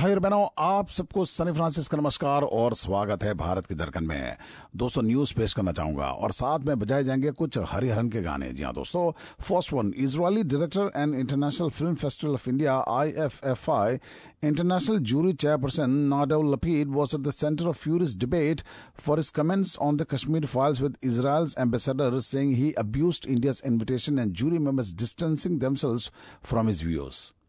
भाई और बहनों, आप सबको सनी फ्रांसिस का नमस्कार और स्वागत है भारत की दर्कन में। दोस्तों, न्यूज़ पेश करना चाहूँगा और साथ में बजाए जाएँगे कुछ हरिहरन के गाने। जी हाँ दोस्तों, first one Israeli director and international film festival of India I F F I international jury chairperson Nadav Lapid was at the of furious debate for his comments on the Kashmir Files with Israel ambassador saying he abused India invitation and jury members distancing themselves from his views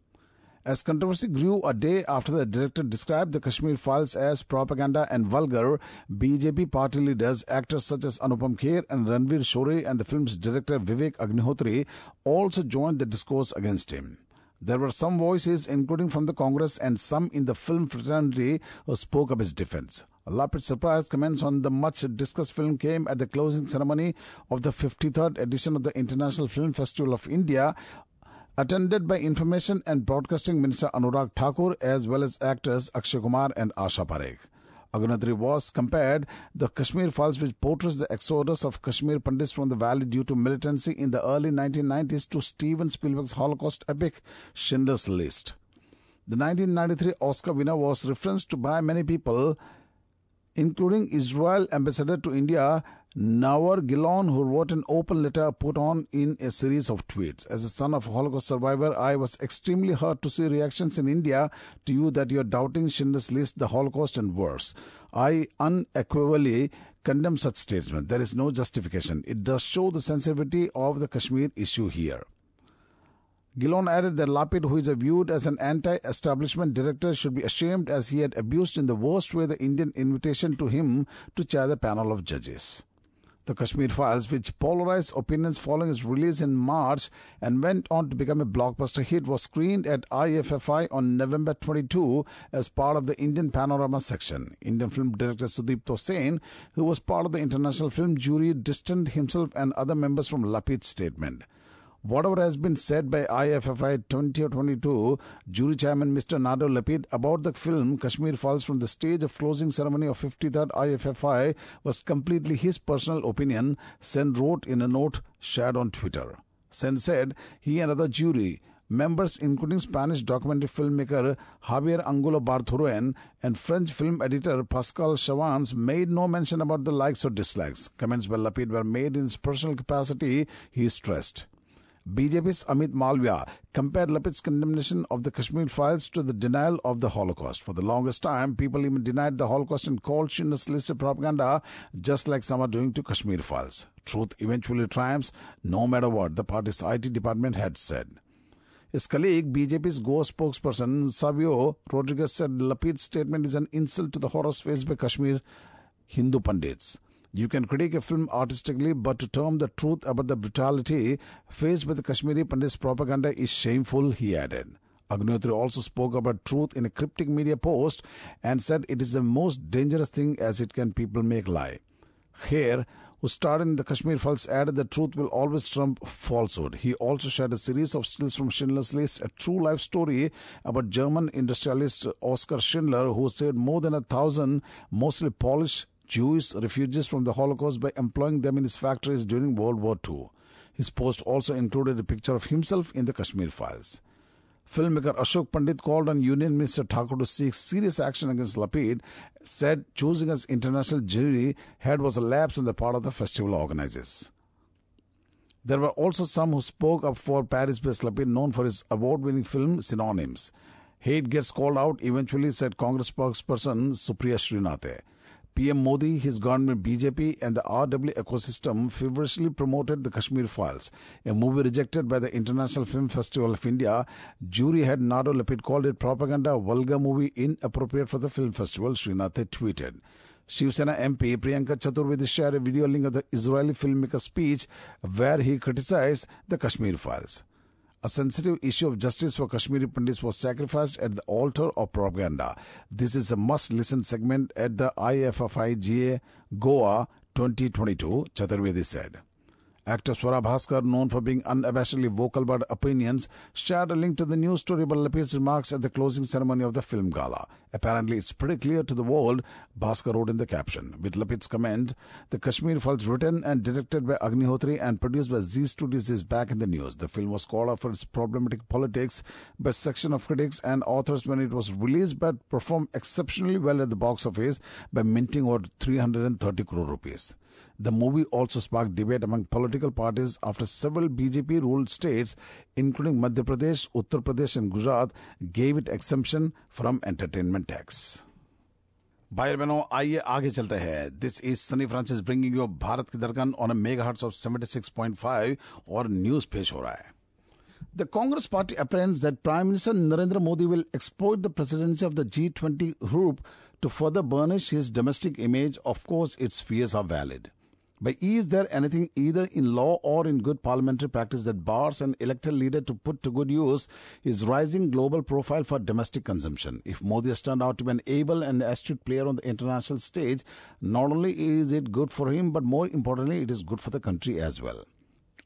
As controversy grew a day after the director described the Kashmir files as propaganda and vulgar, BJP party leaders, actors such as Anupam Kher and Ranvir Shorey and the film's director Vivek Agnihotri also joined the discourse against him. There were some voices, including from the Congress and some in the film fraternity, who spoke up his defense. Lapid surprise comments on the much discussed film came at the closing ceremony of the 53rd edition of the International Film Festival of India, attended by Information and Broadcasting Minister Anurag Thakur as well as actors Akshay Kumar and Asha Parekh. Agnihotri was compared the Kashmir files which portrays the exodus of Kashmir Pandits from the valley due to militancy in the early 1990s to Steven Spielberg's Holocaust epic Schindler's List. The 1993 Oscar winner was referenced to by many people, including Israel ambassador to India Naor Gilon, who wrote an open letter put on in a series of tweets. As a son of a Holocaust survivor, I was extremely hurt to see reactions in India to you that you're doubting Schindler's List, the Holocaust, and worse. I unequivocally condemn such statements. There is no justification. It does show the sensitivity of the Kashmir issue here. Gilon added that Lapid, who is viewed as an anti-establishment director, should be ashamed as he had abused in the worst way the Indian invitation to him to chair the panel of judges. The Kashmir Files, which polarized opinions following its release in March and went on to become a blockbuster hit, was screened at IFFI on November 22 as part of the Indian Panorama section. Indian film director Sudipto Sen, who was part of the international film jury, distanced himself and other members from Lapid's statement. Whatever has been said by IFFI 2022 jury chairman Mr. Nadav Lapid about the film Kashmir Files from the stage of closing ceremony of 53rd IFFI was completely his personal opinion, Sen wrote in a note shared on Twitter. Sen said he and other jury members including Spanish documentary filmmaker Javier Angulo Barturen and French film editor Pascale Chavance made no mention about the likes or dislikes. Comments by Lapid were made in his personal capacity, he stressed. BJP's Amit Malviya compared Lapid's condemnation of the Kashmir files to the denial of the Holocaust. For the longest time, people even denied the Holocaust and called Schindler's List propaganda, just like some are doing to Kashmir files. Truth eventually triumphs, no matter what, the party's IT department had said. His colleague, BJP's Goa spokesperson Savio Rodrigues said Lapid's statement is an insult to the horrors faced by Kashmir Hindu Pandits. You can critique a film artistically, but to term the truth about the brutality faced by the Kashmiri Pandits propaganda is shameful, he added. Agnihotri also spoke about truth in a cryptic media post and said it is the most dangerous thing as it can people make lie. Kher, who starred in the Kashmir Files, added that truth will always trump falsehood. He also shared a series of stills from Schindler's List, a true life story about German industrialist Oskar Schindler, who saved more than a thousand, mostly Polish Jewish refugees from the Holocaust by employing them in his factories during World War II. His post also included a picture of himself in the Kashmir files. Filmmaker Ashok Pandit called on Union Minister Thakur to seek serious action against Lapid, said choosing as international jury head was a lapse on the part of the festival organizers. There were also some who spoke up for Paris-based Lapid, known for his award-winning film Synonyms. Hate gets called out eventually, said Congress spokesperson Supriya Shrinate. PM Modi, his government BJP, and the RW ecosystem feverishly promoted the Kashmir Files, a movie rejected by the International Film Festival of India. Jury head Nadav Lapid called it propaganda, vulgar movie, inappropriate for the film festival, Shrinate tweeted. Shiv Sena MP Priyanka Chaturvedi shared a video link of the Israeli filmmaker's speech where he criticized the Kashmir Files. A sensitive issue of justice for Kashmiri Pandits was sacrificed at the altar of propaganda. This is a must listen segment at the IFFIGA Goa 2022, Chaturvedi said. Actor Swara Bhaskar, known for being unabashedly vocal about opinions, shared a link to the news story about Lapid's remarks at the closing ceremony of the film gala. Apparently, it's pretty clear to the world, Bhaskar wrote in the caption. With Lapid's comment, the Kashmir Files, written and directed by Agnihotri and produced by Zee Studios, is back in the news. The film was called out for its problematic politics by section of critics and authors when it was released, but performed exceptionally well at the box office by minting over 330 crore rupees. The movie also sparked debate among political parties after several BJP ruled states, including Madhya Pradesh, Uttar Pradesh, and Gujarat, gave it exemption from entertainment tax. भाई बहनों आइए आगे चलते हैं this is Sunny Francis bringing you Bharat की दरकन on a mega hearts of 76.5 और news पेश हो रहा है The Congress party apprehends that Prime Minister Narendra Modi will exploit the presidency of the G20 group to further burnish his domestic image. Of course, its fears are valid. But is there anything either in law or in good parliamentary practice that bars an elected leader to put to good use his rising global profile for domestic consumption? If Modi has turned out to be an able and astute player on the international stage, not only is it good for him, but more importantly, it is good for the country as well.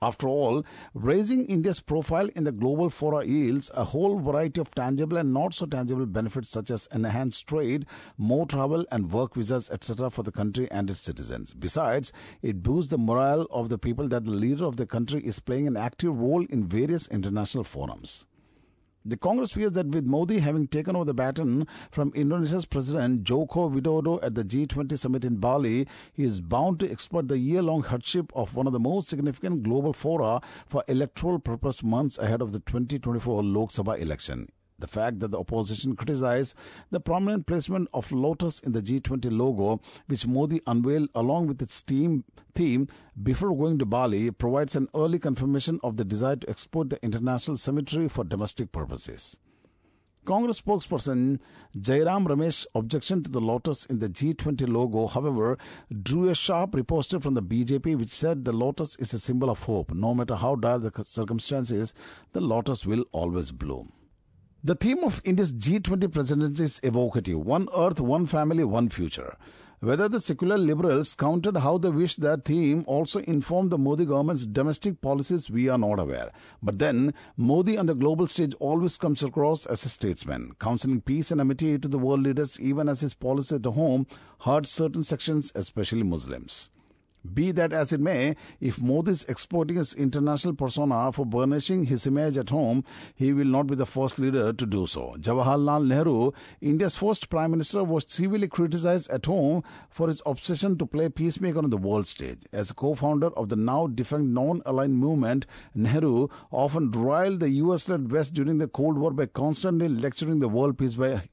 After all, raising India's profile in the global fora yields a whole variety of tangible and not so tangible benefits such as enhanced trade, more travel and work visas, etc. for the country and its citizens. Besides, it boosts the morale of the people that the leader of the country is playing an active role in various international forums. The Congress fears that with Modi having taken over the baton from Indonesia's President Joko Widodo at the G20 summit in Bali, he is bound to exploit the year long hardship of one of the most significant global fora for electoral purpose months ahead of the 2024 Lok Sabha election. The fact that the opposition criticized the prominent placement of Lotus in the G20 logo, which Modi unveiled along with its team theme before going to Bali, provides an early confirmation of the desire to export the international cemetery for domestic purposes. Congress spokesperson Jairam Ramesh's objection to the lotus in the G20 logo, however, drew a sharp riposte from the BJP, which said the lotus is a symbol of hope. No matter how dire the circumstances, the lotus will always bloom. The theme of India's G20 presidency is evocative one earth, one family, one future. Whether the secular liberals counted how they wished that theme also informed the Modi government's domestic policies, we are not aware. But then, Modi on the global stage always comes across as a statesman, counseling peace and amity to the world leaders, even as his policy at home hurt certain sections, especially Muslims. Be that as it may, if Modi is exporting his international persona for burnishing his image at home, he will not be the first leader to do so. Jawaharlal Nehru, India's first prime minister, was severely criticized at home for his obsession to play peacemaker on the world stage. As co-founder of the now defunct non-aligned movement, Nehru often riled the US-led West during the Cold War by constantly lecturing the world peace by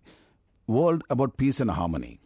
world about peace and harmony.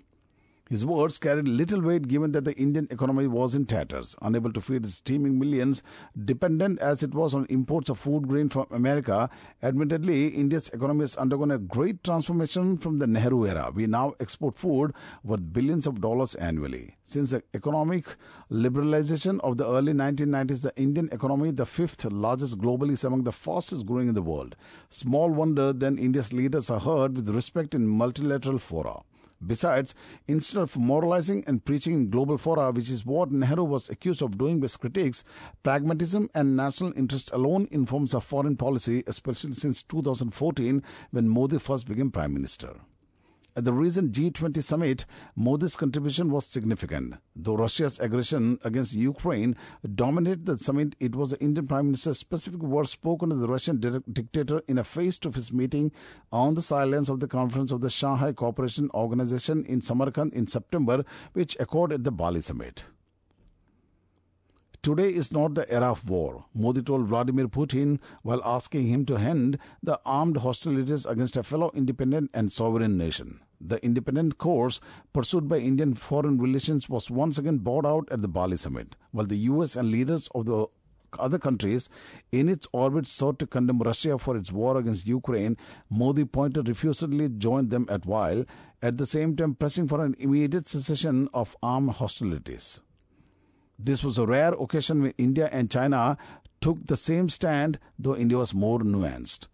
His words carried little weight given that the Indian economy was in tatters, unable to feed its teeming millions, dependent as it was on imports of food grain from America. Admittedly, India's economy has undergone a great transformation from the Nehru era. We now export food worth billions of dollars annually. Since the economic liberalization of the early 1990s, the Indian economy, the fifth largest globally, is among the fastest growing in the world. Small wonder then India's leaders are heard with respect in multilateral fora. Besides, instead of moralizing and preaching in global fora, which is what Nehru was accused of doing by critics, pragmatism and national interest alone informs our foreign policy, especially since 2014 when Modi first became Prime Minister. At the recent G20 summit, Modi's contribution was significant. Though Russia's aggression against Ukraine dominated the summit, it was the Indian Prime Minister's specific words spoken to the Russian dictator in a face-to-face meeting on the silence of the conference of the Shanghai Cooperation Organization in Samarkand in September, which occurred at the Bali summit. Today is not the era of war, Modi told Vladimir Putin while asking him to end the armed hostilities against a fellow independent and sovereign nation. The independent course pursued by Indian foreign relations was once again brought out at the Bali summit, while the US and leaders of the other countries in its orbit sought to condemn Russia for its war against Ukraine, Modi pointed refusally joined them at while at the same time pressing for an immediate cessation of armed hostilities. This was a rare occasion when India and China took the same stand, though India was more nuanced.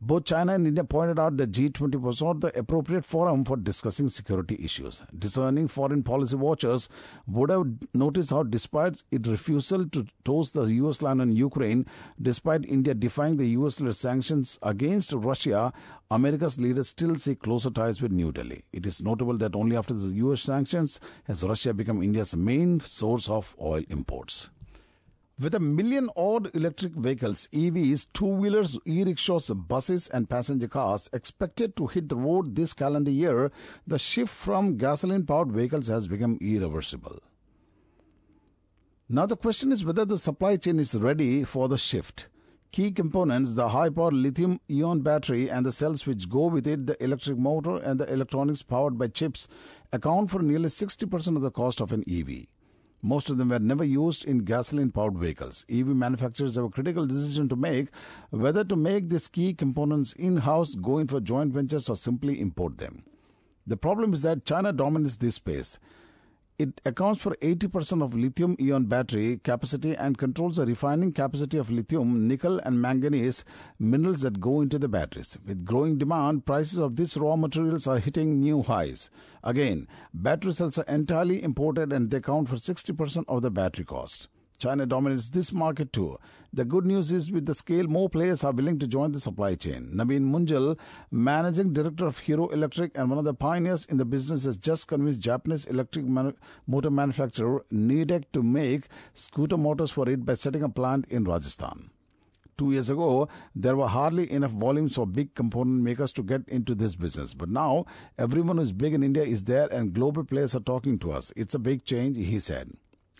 Both China and India pointed out that G20 was not the appropriate forum for discussing security issues. Discerning foreign policy watchers would have noticed how, despite its refusal to toast the US line on Ukraine, despite India defying the US led sanctions against Russia, America's leaders still seek closer ties with New Delhi. It is notable that only after the US sanctions has Russia become India's main source of oil imports. With a million odd electric vehicles, EVs, two wheelers, e rickshaws, buses, and passenger cars expected to hit the road this calendar year, the shift from gasoline powered vehicles has become irreversible. Now, the question is whether the supply chain is ready for the shift. Key components, the high power lithium ion battery and the cells which go with it, the electric motor, and the electronics powered by chips, account for nearly 60% of the cost of an EV. Most of them were never used in gasoline powered vehicles. EV manufacturers have a critical decision to make whether to make these key components in house, go in for joint ventures, or simply import them. The problem is that China dominates this space. It accounts for 80% of lithium ion battery capacity and controls the refining capacity of lithium, nickel, and manganese minerals that go into the batteries. With growing demand, prices of these raw materials are hitting new highs. Again, battery cells are entirely imported and they account for 60% of the battery cost. China dominates this market too. The good news is with the scale, more players are willing to join the supply chain. Naveen Munjal, managing director of Hero Electric and one of the pioneers in the business, has just convinced Japanese electric motor manufacturer Nidec to make scooter motors for it by setting a plant in Rajasthan. Two years ago, there were hardly enough volumes for big component makers to get into this business. But now, everyone who is big in India is there and global players are talking to us. It's a big change, he said.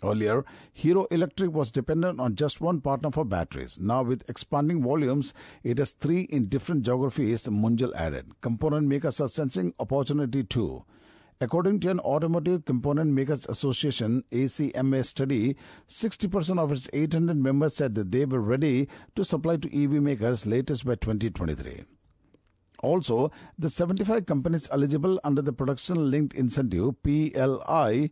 Earlier, Hero Electric was dependent on just one partner for batteries. Now, with expanding volumes, it has three in different geographies, Munjal added. Component makers are sensing opportunity too. According to an Automotive Component Makers Association ACMA study, 60% of its 800 members said that they were ready to supply to EV makers latest by 2023. Also, the 75 companies eligible under the Production Linked Incentive PLI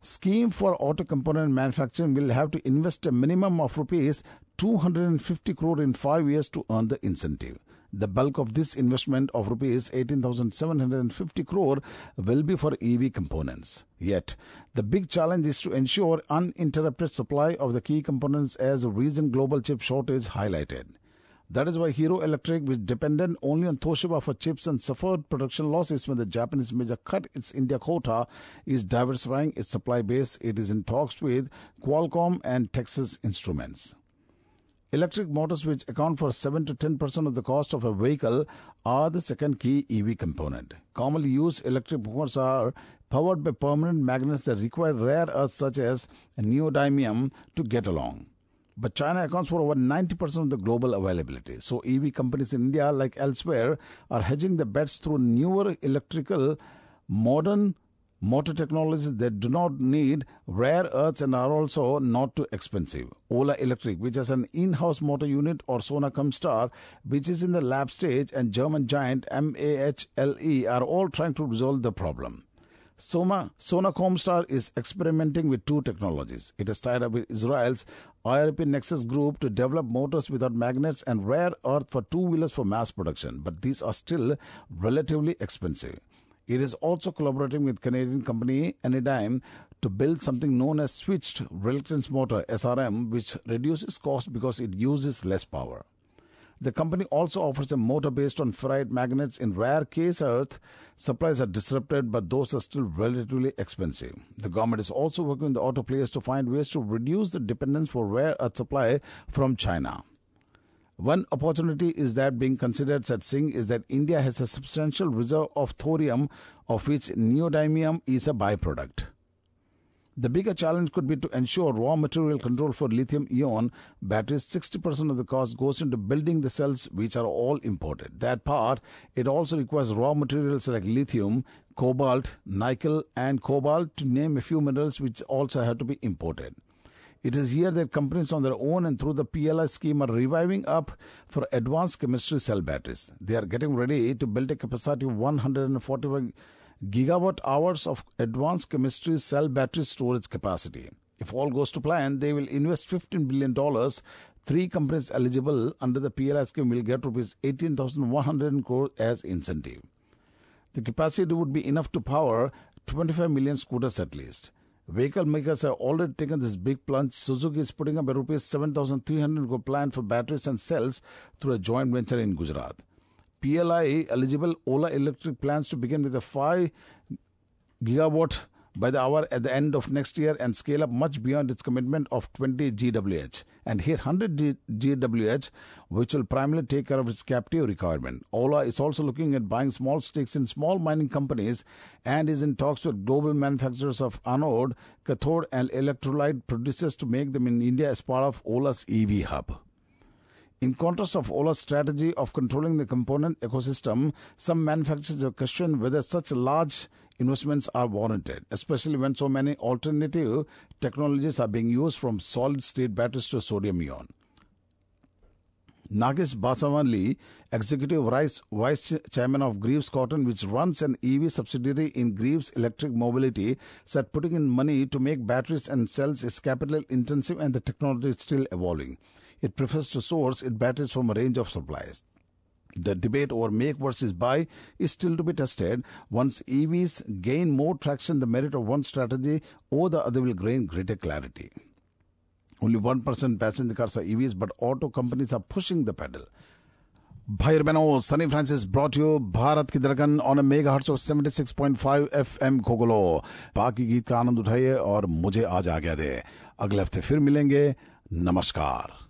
scheme for auto component manufacturing will have to invest a minimum of rupees 250 crore in 5 years to earn the incentive. The bulk of this investment of rupees 18,750 crore will be for EV components. Yet, the big challenge is to ensure uninterrupted supply of the key components as recent global chip shortage highlighted. That is why Hero Electric, which depended only on Toshiba for chips and suffered production losses when the Japanese major cut its India quota, is diversifying its supply base. It is in talks with Qualcomm and Texas Instruments. Electric motors, which account for 7 to 10% of the cost of a vehicle, are the second key EV component. Commonly used electric motors are powered by permanent magnets that require rare earths such as neodymium to get along. But China accounts for over 90% of the global availability. So EV companies in India, like elsewhere, are hedging the bets through newer electrical, modern motor technologies that do not need rare earths and are also not too expensive. Ola Electric, which has an in-house motor unit, or Sona Comstar, which is in the lab stage, and German giant MAHLE are all trying to resolve the problem. Soma, Sona Comstar is experimenting with two technologies. It has tied up with Israel's IRP Nexus Group to develop motors without magnets and rare earth for two wheelers for mass production, but these are still relatively expensive. It is also collaborating with Canadian company Enedym to build something known as switched reluctance motor SRM, which reduces cost because it uses less power. The company also offers a motor based on ferrite magnets in rare case earth. Supplies are disrupted, but those are still relatively expensive. The government is also working with the auto players to find ways to reduce the dependence for rare earth supply from China. One opportunity is that being considered, said Singh, is that India has a substantial reserve of thorium, of which neodymium is a byproduct. The bigger challenge could be to ensure raw material control for lithium ion batteries. 60% of the cost goes into building the cells, which are all imported. That part, it also requires raw materials like lithium, cobalt, nickel, and cobalt, to name a few minerals which also have to be imported. It is here that companies on their own and through the PLI scheme are reviving up for advanced chemistry cell batteries. They are getting ready to build a capacity of 141 gigawatt hours of advanced chemistry cell battery storage capacity. If all goes to plan, they will invest $15 billion Three companies eligible under the PLI scheme will get rupees 18,100 crore as incentive. The capacity would be enough to power 25 million scooters at least. Vehicle makers have already taken this big plunge. Suzuki is putting up a rupees 7,300 crore plan for batteries and cells through a joint venture in Gujarat. PLI eligible Ola Electric plans to begin with a 5 gigawatt by the hour at the end of next year and scale up much beyond its commitment of 20 GWH and hit 100 GWH, which will primarily take care of its captive requirement. Ola is also looking at buying small stakes in small mining companies and is in talks with global manufacturers of anode, cathode, and electrolyte producers to make them in India as part of Ola's EV hub. In contrast of Ola's strategy of controlling the component ecosystem, some manufacturers have questioned whether such large investments are warranted, especially when so many alternative technologies are being used from solid state batteries to sodium ion. Nagesh Basavanhalli, Executive Vice Chairman of Greaves Cotton, which runs an EV subsidiary in Greaves Electric Mobility, said putting in money to make batteries and cells is capital intensive and the technology is still evolving. It prefers to source its batteries from a range of suppliers. The debate over make versus buy is still to be tested. Once EVs gain more traction, the merit of one strategy or the other will gain greater clarity. Only 1% passenger cars are EVs, but auto companies are pushing the pedal. भाई बहनों Sunny Francis brought you Bharat की दरकन on mega hertz of 76.5 FM खोगलो बाकी गीत का आनंद उठाइए और मुझे आज आ गया दे अगले हफ़्ते फिर मिलेंगे नमस्कार